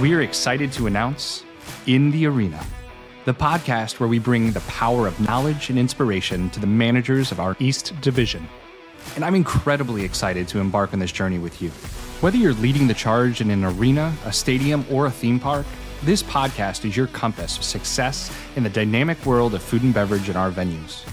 we are excited to announce In the Arena, the podcast where we bring the power of knowledge and inspiration to the managers of our East Division. And I'm incredibly excited to embark on this journey with you. Whether you're leading the charge in an arena, a stadium, or a theme park, this podcast is your compass of success in the dynamic world of food and beverage in our venues.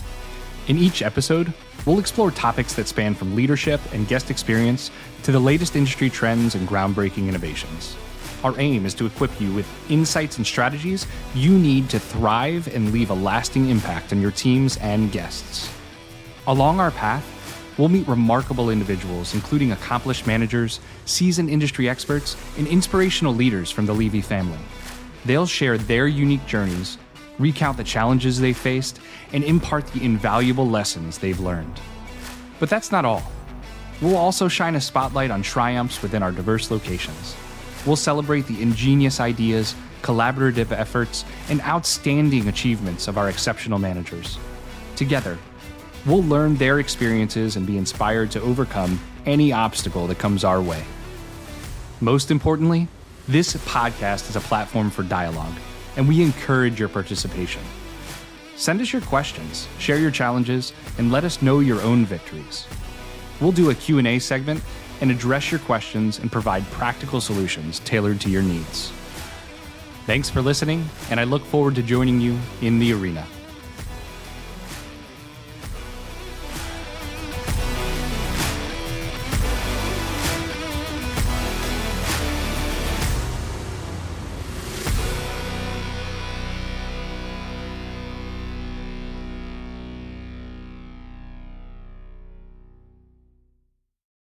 In each episode, we'll explore topics that span from leadership and guest experience to the latest industry trends and groundbreaking innovations. Our aim is to equip you with insights and strategies you need to thrive and leave a lasting impact on your teams and guests. Along our path, we'll meet remarkable individuals, including accomplished managers, seasoned industry experts, and inspirational leaders from the Levy family. They'll share their unique journeys, recount the challenges they faced, and impart the invaluable lessons they've learned. But that's not all. We'll also shine a spotlight on triumphs within our diverse locations. We'll celebrate the ingenious ideas, collaborative efforts, and outstanding achievements of our exceptional managers. Together, we'll learn their experiences and be inspired to overcome any obstacle that comes our way. Most importantly, this podcast is a platform for dialogue, and we encourage your participation. Send us your questions, share your challenges, and let us know your own victories. We'll do a Q&A segment and address your questions and provide practical solutions tailored to your needs. Thanks for listening, and I look forward to joining you in the arena.